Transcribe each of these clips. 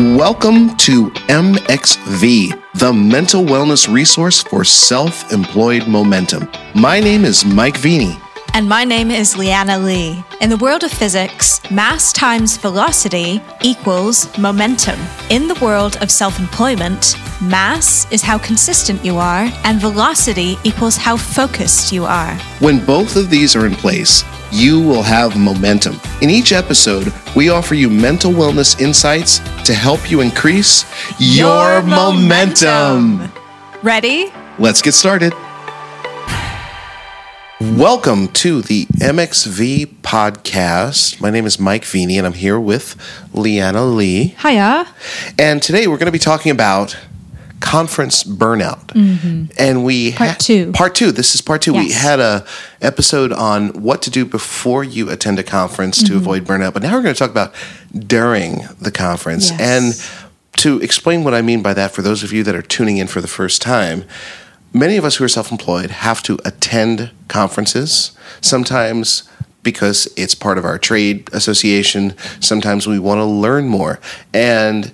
Welcome to MXV, the mental wellness resource for self employed momentum. My name is Mike Veny. And my name is Leanna Lee. In the world of physics, mass times velocity equals momentum. In the world of self employment, mass is how consistent you are, and velocity equals how focused you are. When both of these are in place, you will have momentum. In each episode, we offer you mental wellness insights to help you increase your, Your momentum. momentum. Ready? Let's get started. Welcome to the MXV podcast. My name is Mike Veny, and I'm here with Leanna Lee. Hiya. And today we're going to be talking about conference burnout. And we Mm-hmm. Part two. Part two. This is part two. We had a episode on what to do before you attend a conference Mm-hmm. to avoid burnout, but now we're going to talk about during the conference. Yes. And to explain what I mean by that for those of you that are tuning in for the first time, many of us who are self-employed have to attend conferences sometimes because it's part of our trade association sometimes we want to learn more and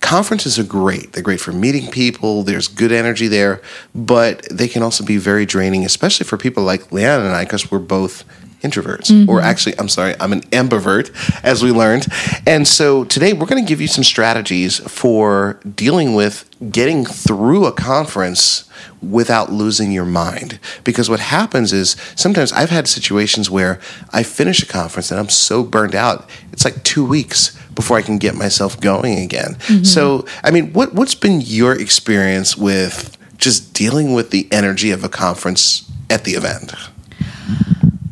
conferences are great. They're great for meeting people. There's good energy there but they can also be very draining especially for people like leanne and i because we're both introverts or mm-hmm. actually i'm sorry i'm an ambivert as we learned and so today we're going to give you some strategies for dealing with getting through a conference without losing your mind. Because what happens is sometimes I've had situations where I finish a conference and I'm so burned out, it's like two weeks before I can get myself going again. Mm-hmm. So, I mean, what, what's been your experience with just dealing with the energy of a conference at the event?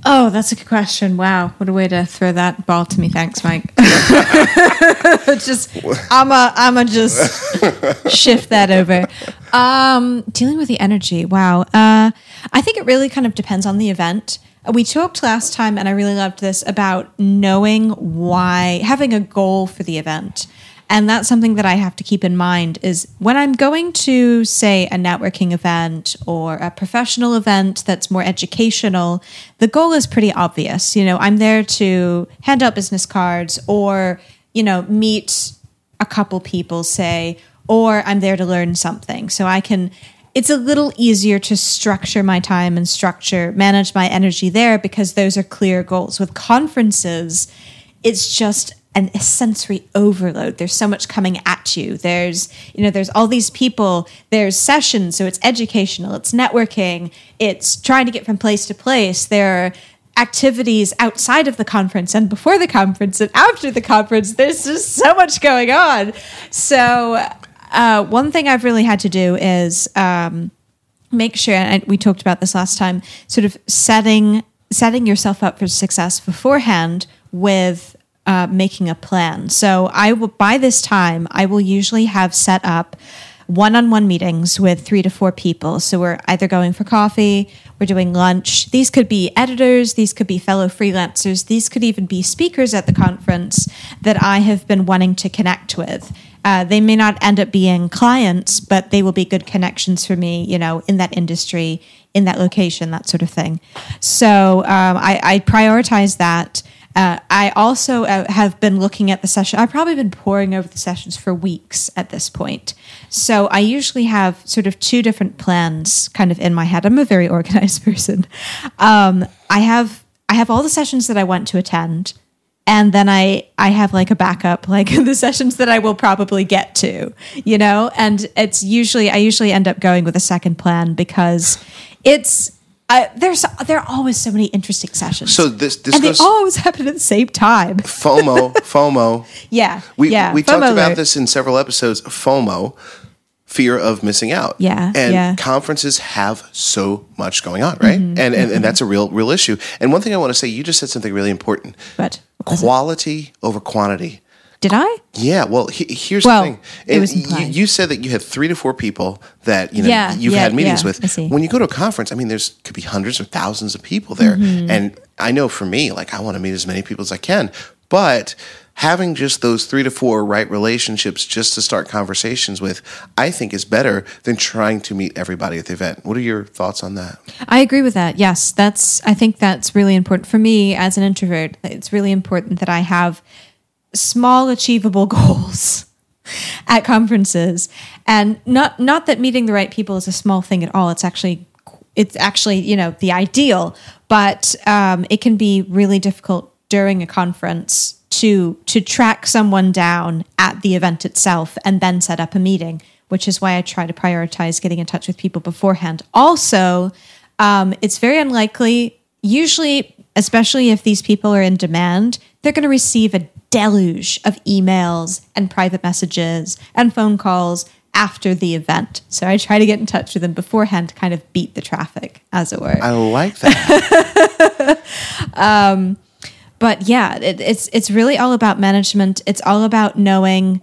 Oh, that's a good question. Wow, what a way to throw that ball to me. Thanks, Mike. just I'm a I'm a just shift that over. Um, dealing with the energy. Wow. Uh, I think it really kind of depends on the event. We talked last time, and I really loved this about knowing why, having a goal for the event. And that's something that I have to keep in mind is when I'm going to, say, a networking event or a professional event that's more educational, the goal is pretty obvious. You know, I'm there to hand out business cards or, you know, meet a couple people, say, or I'm there to learn something. So I can, it's a little easier to structure my time and structure, manage my energy there because those are clear goals. With conferences, it's just an a sensory overload. There's so much coming at you. There's you know there's all these people there's sessions so it's educational it's networking it's trying to get from place to place. There are activities outside of the conference and before the conference and after the conference. There's just so much going on. So uh, one thing i've really had to do is um, make sure and we talked about this last time sort of setting setting yourself up for success beforehand with uh, making a plan so i will by this time i will usually have set up one-on-one meetings with three to four people so we're either going for coffee we're doing lunch these could be editors these could be fellow freelancers these could even be speakers at the conference that i have been wanting to connect with uh, they may not end up being clients, but they will be good connections for me, you know, in that industry, in that location, that sort of thing. So um, I, I prioritize that. Uh, I also uh, have been looking at the session. I've probably been poring over the sessions for weeks at this point. So I usually have sort of two different plans kind of in my head. I'm a very organized person. Um, I have I have all the sessions that I want to attend and then I I have like a backup, like the sessions that I will probably get to, you know. And it's usually I usually end up going with a second plan because it's uh, there's there are always so many interesting sessions. So this this and they always happen at the same time. FOMO, FOMO. Yeah, We yeah. we talked FOMO about alert. this in several episodes. FOMO, fear of missing out. Yeah, and yeah. conferences have so much going on, right? Mm-hmm, and, and and that's a real real issue. And one thing I want to say, you just said something really important: But quality over quantity. Did I? Yeah, well, he, here's Well, the thing. it And was you, you said that you had three to four people that you know Yeah, you've yeah, had meetings yeah, with. When you go to a conference, I mean, there's could be hundreds or thousands of people there, Mm-hmm. and I know for me, like I want to meet as many people as I can, but having just those three to four right relationships just to start conversations with, I think is better than trying to meet everybody at the event. What are your thoughts on that? I agree with that. Yes, that's. I think that's really important for me as an introvert. It's really important that I have small, achievable goals. at conferences. And not not that meeting the right people is a small thing at all. It's actually it's actually you know the ideal, but um, it can be really difficult during a conference to to track someone down at the event itself and then set up a meeting. Which is why I try to prioritize getting in touch with people beforehand. Also, um, it's very unlikely. Usually, especially if these people are in demand, they're going to receive a deluge of emails and private messages and phone calls after the event. So I try to get in touch with them beforehand to kind of beat the traffic, as it were. I like that. but yeah, it, it's it's really all about management. It's all about knowing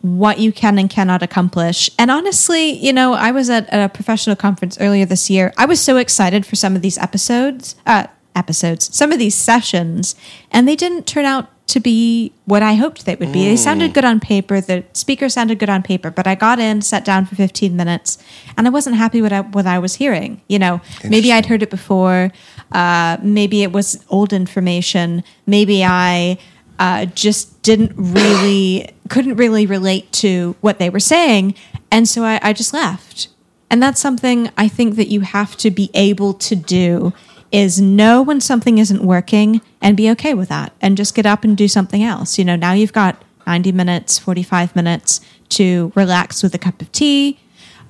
what you can and cannot accomplish. And honestly, you know, I was at a professional conference earlier this year. I was so excited for some of these episodes, uh, episodes, some of these sessions, and they didn't turn out to be what I hoped they would be. They sounded good on paper. The speaker sounded good on paper, but I got in, sat down for 15 minutes, and I wasn't happy with what I was hearing. You know, maybe I'd heard it before. Uh, maybe it was old information. Maybe I uh, just didn't really, couldn't really relate to what they were saying. And so I, I just left. And that's something I think that you have to be able to do is know when something isn't working and be okay with that and just get up and do something else. You know, now you've got 90 minutes, 45 minutes to relax with a cup of tea.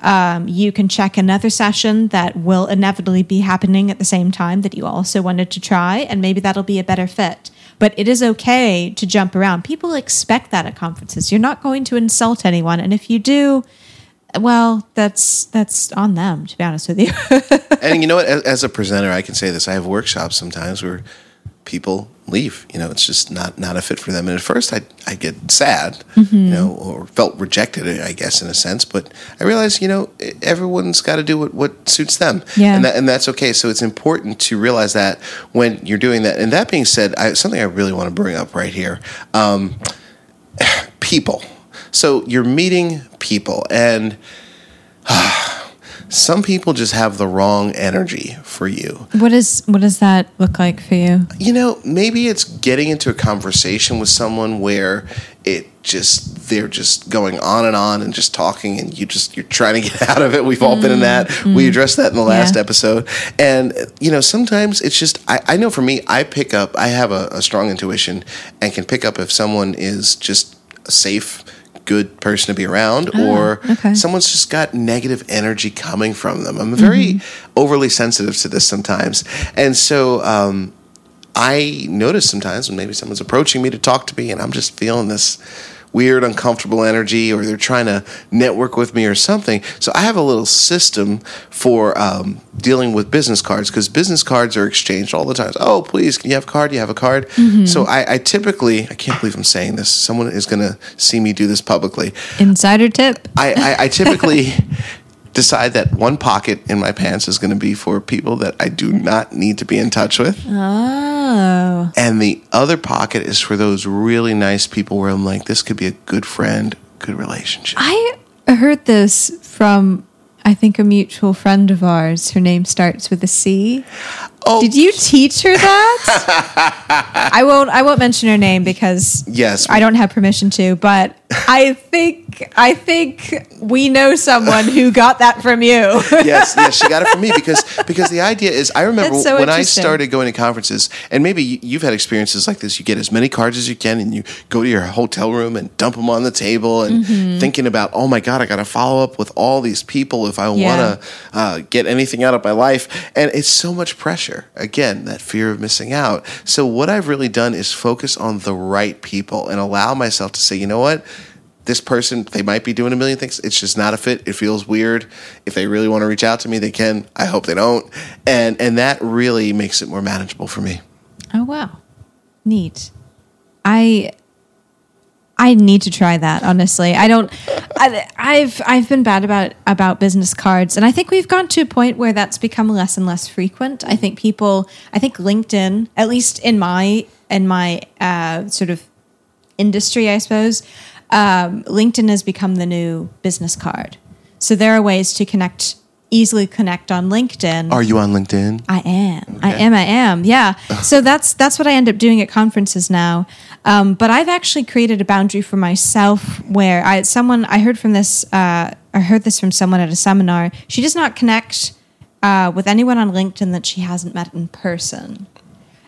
Um, you can check another session that will inevitably be happening at the same time that you also wanted to try, and maybe that'll be a better fit. But it is okay to jump around. People expect that at conferences. You're not going to insult anyone, and if you do, well, that's that's on them. To be honest with you. and you know what? As, as, a presenter, I can say this. I have workshops sometimes where people leave. You know, it's just not not a fit for them. And at first, I I get sad, mm-hmm. you know, or felt rejected, I guess, in a sense. But I realize, you know, everyone's got to do what, what suits them, yeah. and that, and that's okay. So it's important to realize that when you're doing that. And that being said, I, something I really want to bring up right here, um, people. So you're meeting people, and uh, some people just have the wrong energy for you. What is what does that look like for you? You know, maybe it's getting into a conversation with someone where it just they're just going on and on and just talking and you just you're trying to get out of it we've all mm, been in that mm. we addressed that in the last yeah. episode and you know sometimes it's just I, I know for me i pick up i have a, a strong intuition and can pick up if someone is just safe good person to be around oh, or okay. someone's just got negative energy coming from them. I'm very mm-hmm. overly sensitive to this sometimes. And so um, I notice sometimes when maybe someone's approaching me to talk to me and I'm just feeling this weird, uncomfortable energy, or they're trying to network with me or something. So I have a little system for um, dealing with business cards because business cards are exchanged all the time. Oh, please, can you have a card? You have a card. Mm-hmm. So I, I, typically, I can't believe I'm saying this. Someone is going to see me do this publicly. Insider tip. I, I, I typically. decide that one pocket in my pants is going to be for people that I do not need to be in touch with. Oh. And the other pocket is for those really nice people where I'm like, this could be a good friend, good relationship. I heard this from I think a mutual friend of ours. Her name starts with a C. Oh. Did you teach her that? I won't. I won't mention her name because yes, I don't have permission to. But I think I think we know someone who got that from you. yes, yes, she got it from me because because the idea is I remember so when I started going to conferences, and maybe you've had experiences like this. You get as many cards as you can, and you go to your hotel room and dump them on the table, and mm-hmm. thinking about, oh my god, I got to follow up with all these people if I yeah. want to uh, get anything out of my life, and it's so much pressure. Again, that fear of missing out. So what I've really done is focus on the right people and allow myself to say, you know what this person, they might be doing a million things. It's just not a fit. It feels weird. If they really want to reach out to me, they can. I hope they don't. And and that really makes it more manageable for me. Oh wow. Neat. I I need to try that. Honestly, I don't. I, have I've been bad about about business cards, and I think we've gone to a point where that's become less and less frequent. I think people. I think LinkedIn, at least in my in my uh, sort of industry, I suppose, um, LinkedIn has become the new business card. So there are ways to connect easily connect on LinkedIn. Are you on LinkedIn? I am. I am. I am. Yeah. so that's that's what I end up doing at conferences now. Um, but I've actually created a boundary for myself where I someone I heard from this. Uh, I heard this from someone at a seminar. She does not connect uh, with anyone on LinkedIn that she hasn't met in person.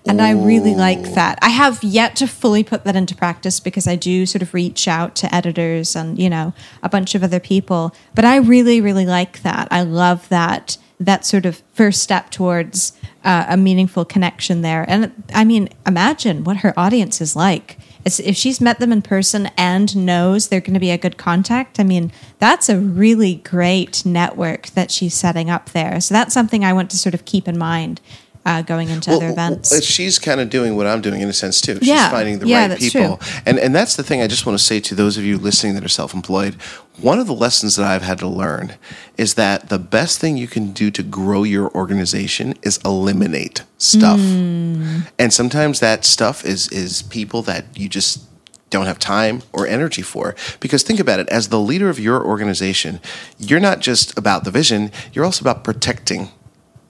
And I really like that. I have yet to fully put that into practice because I do sort of reach out to editors and, you know, a bunch of other people. But I really, really like that. I love that that sort of first step towards uh, a meaningful connection there. And I mean, imagine what her audience is like. It's, if she's met them in person and knows they're going to be a good contact, I mean, that's a really great network that she's setting up there. So that's something I want to sort of keep in mind uh, going into other events. well, she's kind of doing what I'm doing in a sense too. She's Yeah. finding the Yeah, right people, true. and and that's the thing. I just want to say to those of you listening that are self-employed, one of the lessons that I've had to learn is that the best thing you can do to grow your organization is eliminate stuff, Hmm. and sometimes that stuff is is people that you just don't have time or energy for. Because think about it, as the leader of your organization, you're not just about the vision; you're also about protecting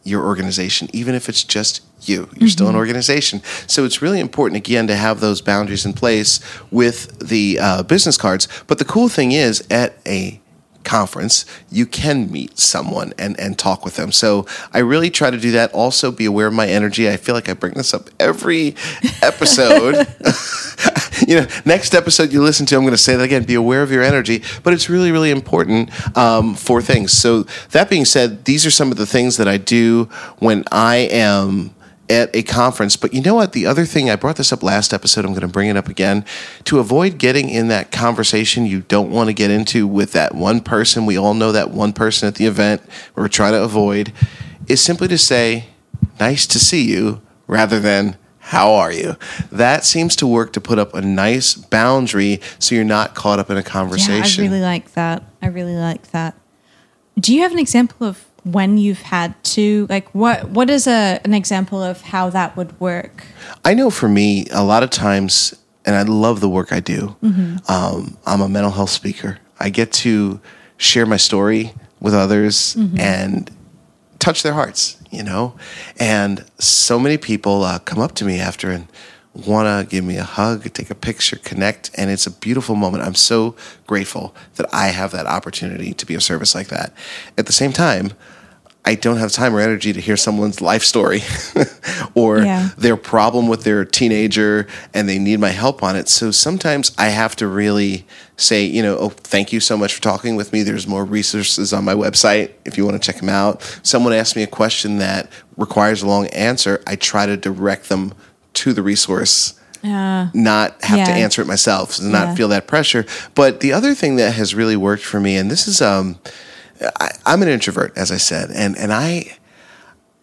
your organization, even if it's just you. You're still an organization. So it's really important, again, to have those boundaries in place with the uh, business cards. But the cool thing is, at a conference, you can meet someone and, and talk with them. So I really try to do that. Also, be aware of my energy. I feel like I bring this up every episode. you know, next episode you listen to, I'm going to say that again. Be aware of your energy, but it's really, really important um, for things. So that being said, these are some of the things that I do when I am at a conference. But you know what? The other thing I brought this up last episode. I'm going to bring it up again to avoid getting in that conversation you don't want to get into with that one person. We all know that one person at the event we're trying to avoid is simply to say, "Nice to see you," rather than how are you? That seems to work to put up a nice boundary so you're not caught up in a Yeah, I really like that. I really like that. Do you have an example of when you've had to like what what is a an example of how that would work? I know for me, a lot of times, and I love the work I do. Mm-hmm. Um, I'm a mental health speaker. I get to share my story with others Mm-hmm. and touch their hearts, you know? And so many people uh, come up to me after and want to give me a hug, take a picture, connect. And it's a beautiful moment. I'm so grateful that I have that opportunity to be of service like that. At the same time, I don't have time or energy to hear someone's life story or Yeah. their problem with their teenager and they need my help on it. So sometimes I have to really say, you know, oh, thank you so much for talking with me. There's more resources on my website if you want to check them out. Someone asked me a question that requires a long answer. I try to direct them to the resource not have to answer it myself, not Yeah. feel that pressure. But the other thing that has really worked for me, and this is, um, I, I'm an introvert, as I said, and and I.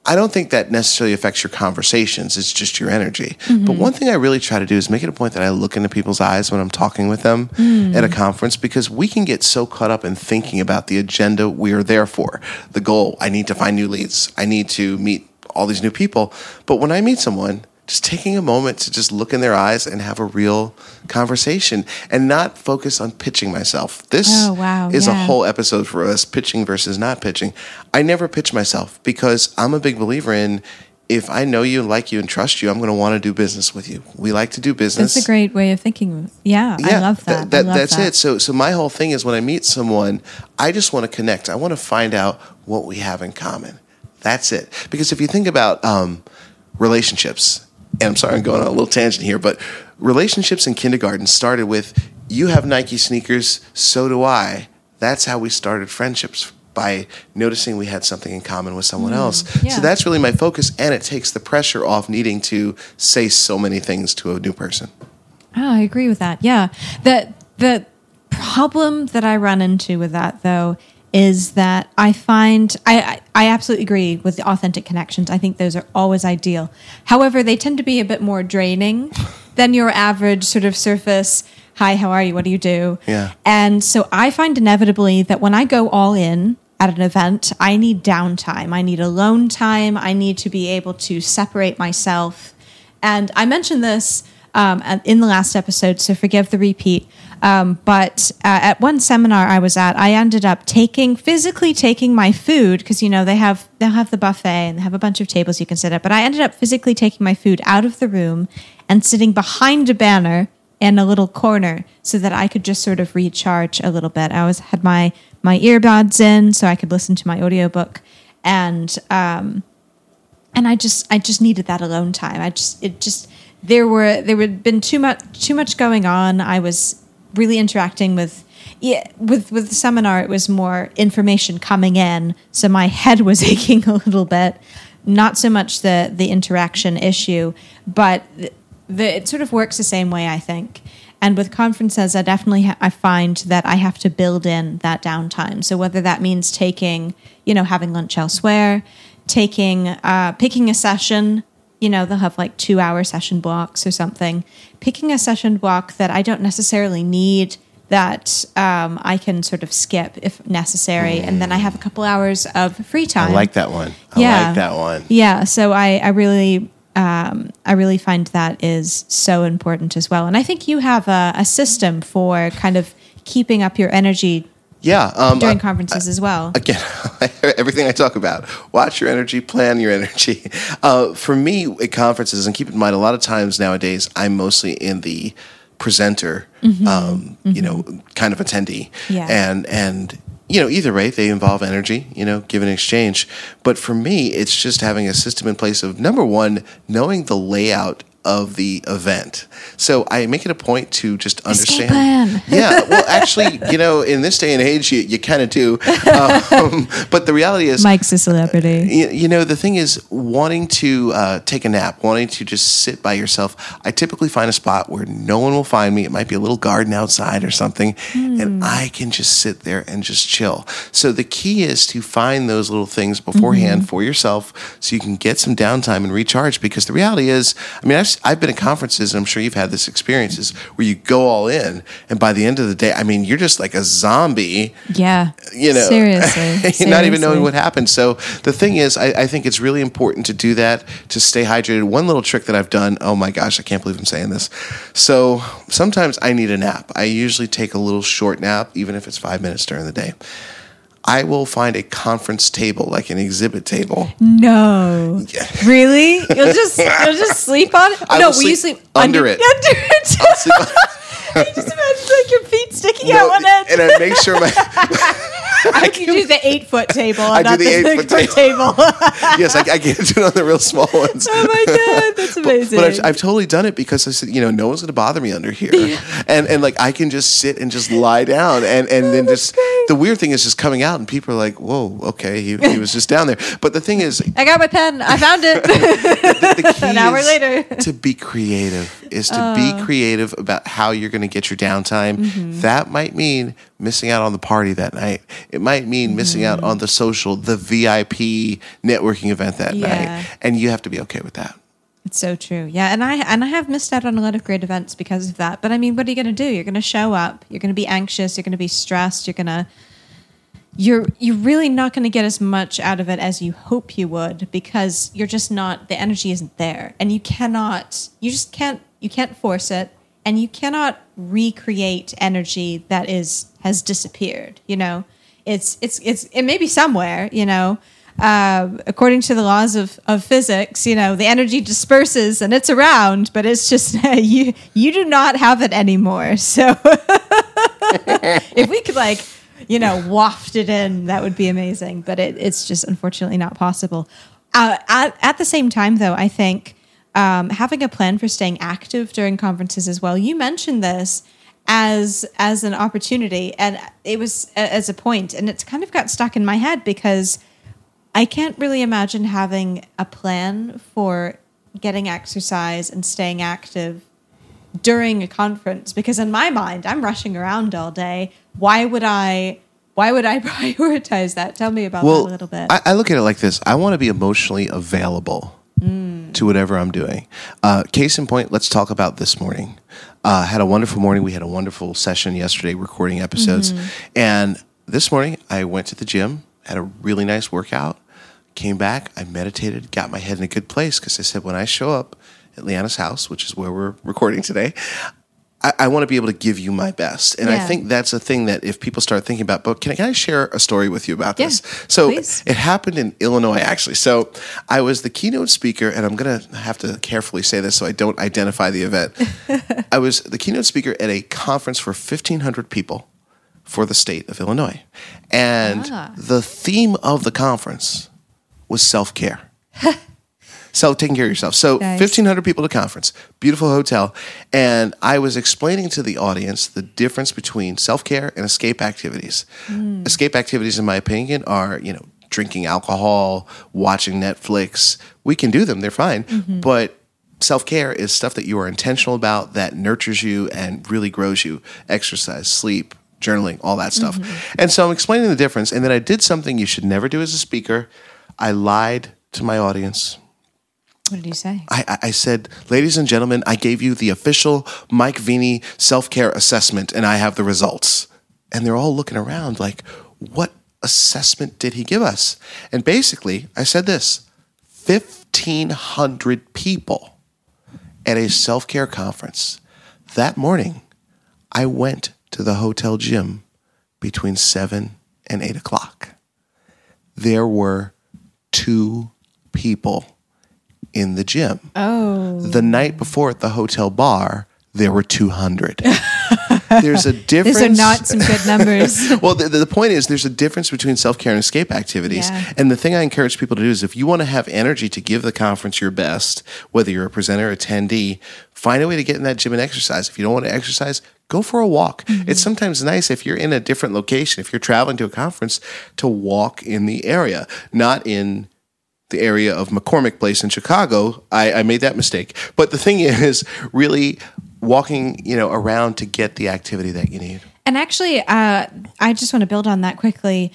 I don't think that necessarily affects your conversations. It's just your energy. Mm-hmm. But one thing I really try to do is make it a point that I look into people's eyes when I'm talking with them mm. at a conference because we can get so caught up in thinking about the agenda we are there for. The goal, I need to find new leads. I need to meet all these new people. But when I meet someone, just taking a moment to just look in their eyes and have a real conversation and not focus on pitching myself. This Oh, wow, is a whole episode for us pitching versus not pitching. I never pitch myself because I'm a big believer in if I know you, like you, and trust you, I'm going to want to do business with you. We like to do business. That's a great way of thinking. Yeah, I love that. that- I love that's that. it. So, so my whole thing is when I meet someone, I just want to connect. I want to find out what we have in common. That's it. Because if you think about um, relationships, and I'm sorry, I'm going on a little tangent here, but relationships in kindergarten started with you have Nike sneakers, so do I. That's how we started friendships by noticing we had something in common with someone else. Mm, yeah. So that's really my focus, and it takes the pressure off needing to say so many things to a new person. Oh, I agree with that. Yeah. The the problem that I run into with that though is that I find I, I I absolutely agree with the authentic connections. I think those are always ideal. However, they tend to be a bit more draining than your average sort of surface. Hi, how are you? What do you do? Yeah. And so I find inevitably that when I go all in at an event, I need downtime. I need alone time. I need to be able to separate myself. And I mentioned this um, in the last episode, so forgive the repeat. Um, but uh, at one seminar I was at, I ended up taking physically taking my food because you know they have they'll have the buffet and they have a bunch of tables you can sit at. But I ended up physically taking my food out of the room and sitting behind a banner in a little corner so that I could just sort of recharge a little bit. I was had my my earbuds in so I could listen to my audiobook and um and I just I just needed that alone time. I just it just there were there had been too much too much going on. I was really interacting with yeah, with with the seminar it was more information coming in, so my head was aching a little bit. Not so much the the interaction issue, but the, the, it sort of works the same way I think. And with conferences, I definitely ha- I find that I have to build in that downtime. So whether that means taking, you know, having lunch elsewhere, taking uh, picking a session you know they'll have like two hour session blocks or something picking a session block that i don't necessarily need that um, i can sort of skip if necessary and then i have a couple hours of free time I like that one. I Yeah. like that one. yeah so i, I really um, i really find that is so important as well and i think you have a, a system for kind of keeping up your energy Yeah. Um, during I- conferences as well again, everything I talk about, watch your energy, plan your energy. Uh, for me, at conferences, and keep in mind, a lot of times nowadays, I'm mostly in the presenter, um, you know, kind of attendee, Yeah. and and you know, either way, they involve energy, you know, give and exchange. But for me, it's just having a system in place of number one, knowing the layout of the event. So I make it a point to just understand. plan. Yeah, well, actually, you know, in this day and age, you, you kind of do. Um, but the reality is, mike's a celebrity you, you know, the thing is, wanting to uh, take a nap, wanting to just sit by yourself. I typically find a spot where no one will find me. It might be a little garden outside or something, and I can just sit there and just chill. So the key is to find those little things beforehand for yourself, so you can get some downtime and recharge. Because the reality is, I mean, I've I've been at conferences, and I'm sure you've had this experiences where you go all in, and by the end of the day, I mean, you're just like a zombie yeah you know, seriously you're not even knowing what happened. So the thing is, I, I think it's really important to do that to stay hydrated. One little trick that I've done. Oh my gosh, I can't believe I'm saying this. So sometimes I need a nap. I usually take a little short nap, even if it's five minutes during the day. I will find a conference table, like an exhibit table. No. Really? You'll just you'll just sleep on it? I no, will will you sleep sleep under it. Under it. Sleep on- I just imagine like your feet sticking No, out on it. and I make sure my I can do the eight foot table. I do not the the eight-foot six foot table. yes, I, I can't do it on the real small ones. oh my god, that's amazing. But I've, I've totally done it because I said, you know, no one's going to bother me under here, and and like I can just sit and just lie down, and and oh, then just the weird thing is just coming out, and people are like, whoa, okay, he, he was just down there. But the thing is, I got my pen. I found it. the key An hour is later. to be creative is to be oh. creative about how you're going to get your downtime. Mm-hmm. That might mean missing out on the party that night. It might mean missing out mm-hmm. on the social, the VIP networking event that Yeah. night, and you have to be okay with that. It's so true. Yeah, and I and I have missed out on a lot of great events because of that. But I mean, what are you going to do? You're going to show up. You're going to be anxious. You're going to be stressed. You're going to you're you're really not going to get as much out of it as you hope you would because you're just not the energy isn't there and you cannot you just can't you can't force it and you cannot recreate energy that is has disappeared you know? It's it's it's it may be somewhere you know? Uh, according to the laws of, of physics you know the energy disperses and it's around but it's just you you do not have it anymore. So if we could like you know waft it in that would be amazing but it, it's just unfortunately not possible. Uh, at, at the same time though i think um, having a plan for staying active during conferences as well you mentioned this as as an opportunity and it was a- as a point and it's kind of got stuck in my head because i can't really imagine having a plan for getting exercise and staying active during a conference because in my mind I'm rushing around all day. Why would I why would I prioritize that? Tell me about that a little bit. I, I look at it like this: I want to be emotionally available Mm. to whatever I'm doing. Uh, case in point, let's talk about this morning. Uh, had a wonderful morning. We had a wonderful session yesterday, recording episodes, Mm-hmm. and this morning I went to the gym, had a really nice workout, came back, I meditated, got my head in a good place because I said when I show up at Leanna's house, which is where we're recording today, I, I want to be able to give you my best. And I think that's a thing that if people start thinking about, but can I, can I share a story with you about Yeah, this? So please. it happened in Illinois, actually. So I was the keynote speaker, and I'm going to have to carefully say this so I don't identify the event. I was the keynote speaker at a conference for 1,500 people for the state of Illinois. And Ah. the theme of the conference was self care. self taking care of yourself. So Nice. 1,500 people a conference, beautiful hotel. And I was explaining to the audience the difference between self care and escape activities. Hmm. Escape activities, in my opinion, are, you know, drinking alcohol, watching Netflix. We can do them, they're fine. Mm-hmm. But self care is stuff that you are intentional about that nurtures you and really grows you. Exercise, sleep, journaling, all that stuff. Mm-hmm. And so I'm explaining the difference. And then I did something you should never do as a speaker. I lied to my audience. What did you say? I, I- said, ladies and gentlemen, I gave you the official Mike Veny self care assessment, and I have the results. And they're all looking around like, what assessment did he give us? And basically, I said this 1,500 people at a self care conference. That morning, I went to the hotel gym between 7 and 8 o'clock. There were two people in the gym. Oh, The night before at the hotel bar, there were 200. There's a difference. these are not some good numbers. well, the, the point is, there's a difference between self care and escape activities. Yeah. And the thing I encourage people to do is if you want to have energy to give the conference your best, whether you're a presenter attendee, find a way to get in that gym and exercise. If you don't want to exercise, go for a walk. Mm-hmm. It's sometimes nice if you're in a different location, if you're traveling to a conference, to walk in the area, not in the area of McCormick Place in Chicago. I, I made that mistake. But the thing is, really walking, you know, around to get the activity that you need. And actually, uh, I just want to build on that quickly.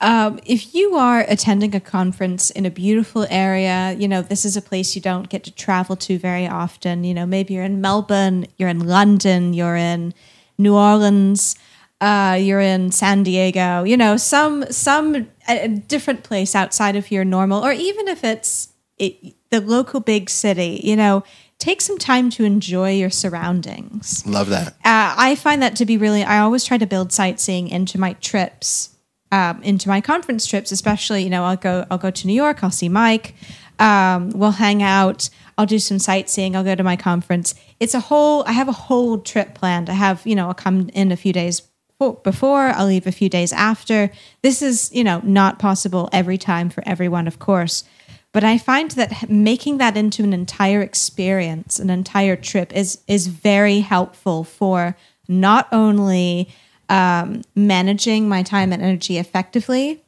Um, if you are attending a conference in a beautiful area, you know, this is a place you don't get to travel to very often. You know, maybe you're in Melbourne, you're in London, you're in New Orleans, uh, you're in San Diego, you know, some, some a, different place outside of your normal, or even if it's it, the local big city, you know, take some time to enjoy your surroundings Love that. uh, I find that to be really. I always try to build sightseeing into my trips, um, into my conference trips, especially. You know, I'll go. I'll go to New York. I'll see Mike. Um, we'll hang out. I'll do some sightseeing. I'll go to my conference. It's a whole. I have a whole trip planned. I have. You know, I'll come in a few days before. I'll leave a few days after. This is you know not possible every time for everyone, of course. But I find that making that into an entire experience, an entire trip, is is very helpful for not only um, managing my time and energy effectively,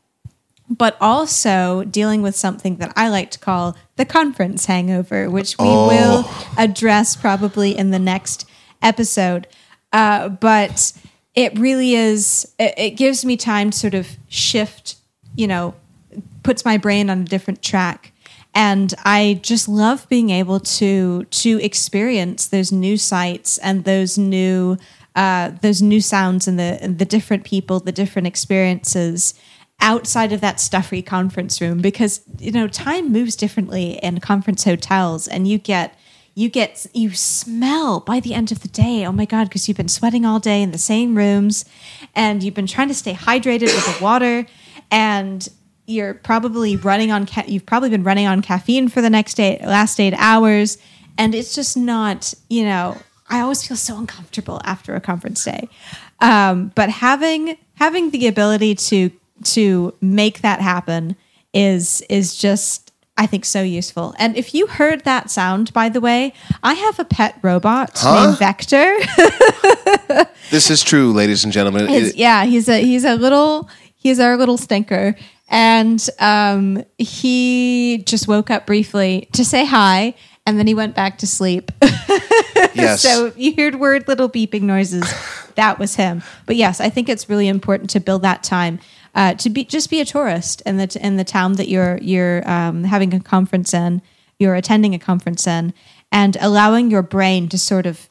but also dealing with something that I like to call the conference hangover, which we will address probably in the next episode. Uh, but it really is, it, it gives me time to sort of shift, you know, puts my brain on a different track. And i just love being able to to experience those new sights and those new uh, those new sounds and the and the different people the different experiences outside of that stuffy conference room. Because you know time moves differently in conference hotels and you get you get you smell by the end of the day oh my god because you've been sweating all day in the same rooms and you've been trying to stay hydrated with the water and you're probably running on ca- you've probably been running on caffeine for the next eight last eight hours. And it's just not you know i always feel so uncomfortable after a conference day. Um, but having having the ability to to make that happen is is just I think so useful. And if you heard that sound, by the way, I have a pet robot named Vector. This is true, ladies and gentlemen. His- yeah, he's a he's a little he's our little stinker, and um, he just woke up briefly to say hi, and then he went back to sleep. yes. so you heard weird little beeping noises. That was him. But yes, I think it's really important to build that time uh, to be just be a tourist in the in the town that you're you're um, having a conference in, you're attending a conference in, and allowing your brain to sort of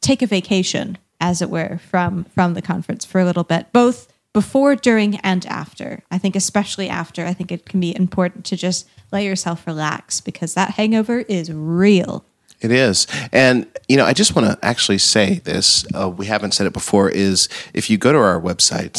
take a vacation, as it were, from from the conference for a little bit, both before, during, and after. I think especially after. I think it can be important to just let yourself relax because that hangover is real. It is. And, you know, I just want to actually say this. Uh, we haven't said it before is if you go to our website,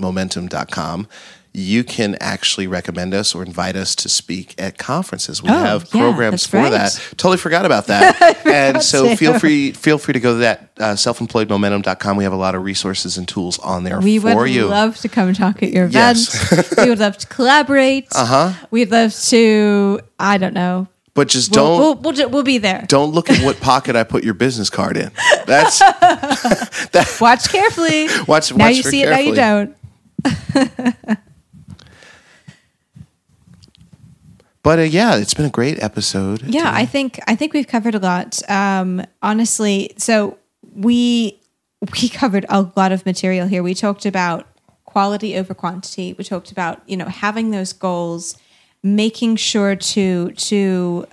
selfemployedmomentum.com, you can actually recommend us or invite us to speak at conferences. We Oh, have programs for right. that. Totally forgot about that. and so to. feel free feel free to go to that uh, selfemployedmomentum.com. We have a lot of resources and tools on there We for would you. love to come talk at your Yes. we would love to collaborate. Uh Uh-huh. huh. We'd love to. I don't know. But just We'll, don't we'll, we'll, ju- we'll be there. don't look at what pocket I put your business card in. That's Watch carefully. Watch- now watch you see it. Now you don't. but uh, yeah, it's been a great episode. Yeah, I think I think we've covered a lot. Um, honestly, so we we covered a lot of material here. We talked about quality over quantity. We talked about you know having those goals, making sure to to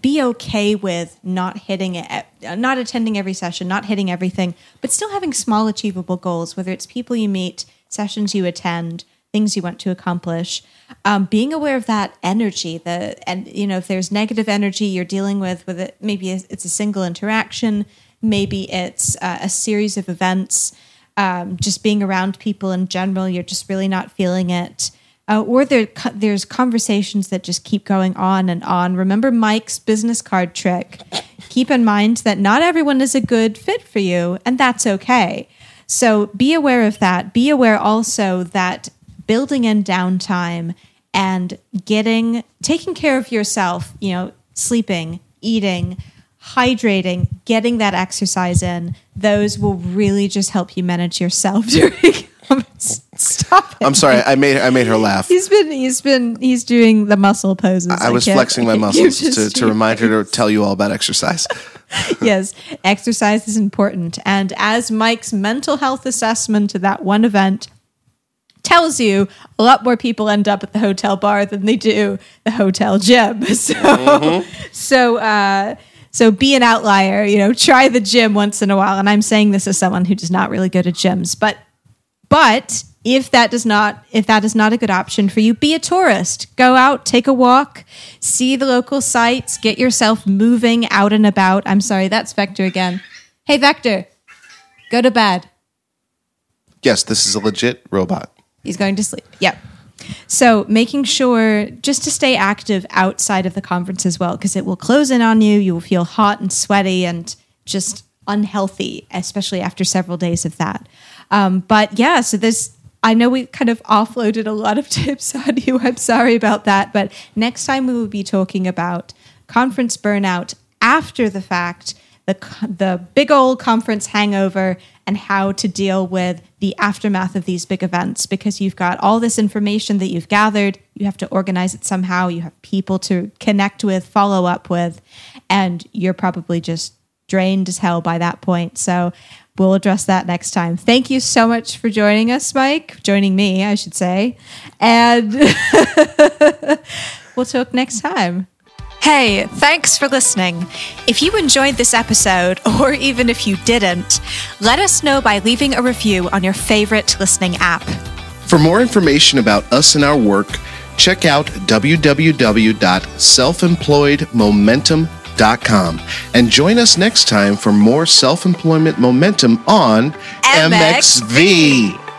be okay with not hitting it, not attending every session, not hitting everything, but still having small achievable goals. Whether it's people you meet, sessions you attend, things you want to accomplish. Um, being aware of that energy, the and you know if there's negative energy you're dealing with, with it, maybe it's a single interaction, maybe it's uh, a series of events, um, just being around people in general, you're just really not feeling it. Uh, or there, there's conversations that just keep going on and on. Remember Mike's business card trick. Keep in mind that not everyone is a good fit for you, and that's okay. So be aware of that. Be aware also that building in downtime and getting taking care of yourself, you know, sleeping, eating, hydrating, getting that exercise in, those will really just help you manage yourself during stop it. I'm sorry, I made I made her laugh. He's been he's been he's doing the muscle poses. I was flexing my muscles to, to remind her to tell you all about exercise. yes, exercise is important. And as Mike's mental health assessment to that one event tells you, a lot more people end up at the hotel bar than they do the hotel gym. So, so, uh, so be an outlier. You know, try the gym once in a while. And I'm saying this as someone who does not really go to gyms, but but if that does not if that is not a good option for you, be a tourist. Go out, take a walk, see the local sites, get yourself moving out and about. I'm sorry, that's Vector again. Hey Vector, go to bed. Yes, this is a legit robot. He's going to sleep. Yep. So making sure just to stay active outside of the conference as well, because it will close in on you. You will feel hot and sweaty and just unhealthy, especially after several days of that. Um, but yeah, so this. I know we kind of offloaded a lot of tips on you. I'm sorry about that. But next time we will be talking about conference burnout after the fact, the, the big old conference hangover, and how to deal with the aftermath of these big events because you've got all this information that you've gathered. You have to organize it somehow. You have people to connect with, follow up with, and you're probably just drained as hell by that point. So we'll address that next time. Thank you so much for joining us, Mike. Joining me, I should say. And we'll talk next time. Hey, thanks for listening. If you enjoyed this episode, or even if you didn't, let us know by leaving a review on your favorite listening app. For more information about us and our work, check out www.selfemployedmomentum.com and join us next time for more self employment momentum on MXV. MXV.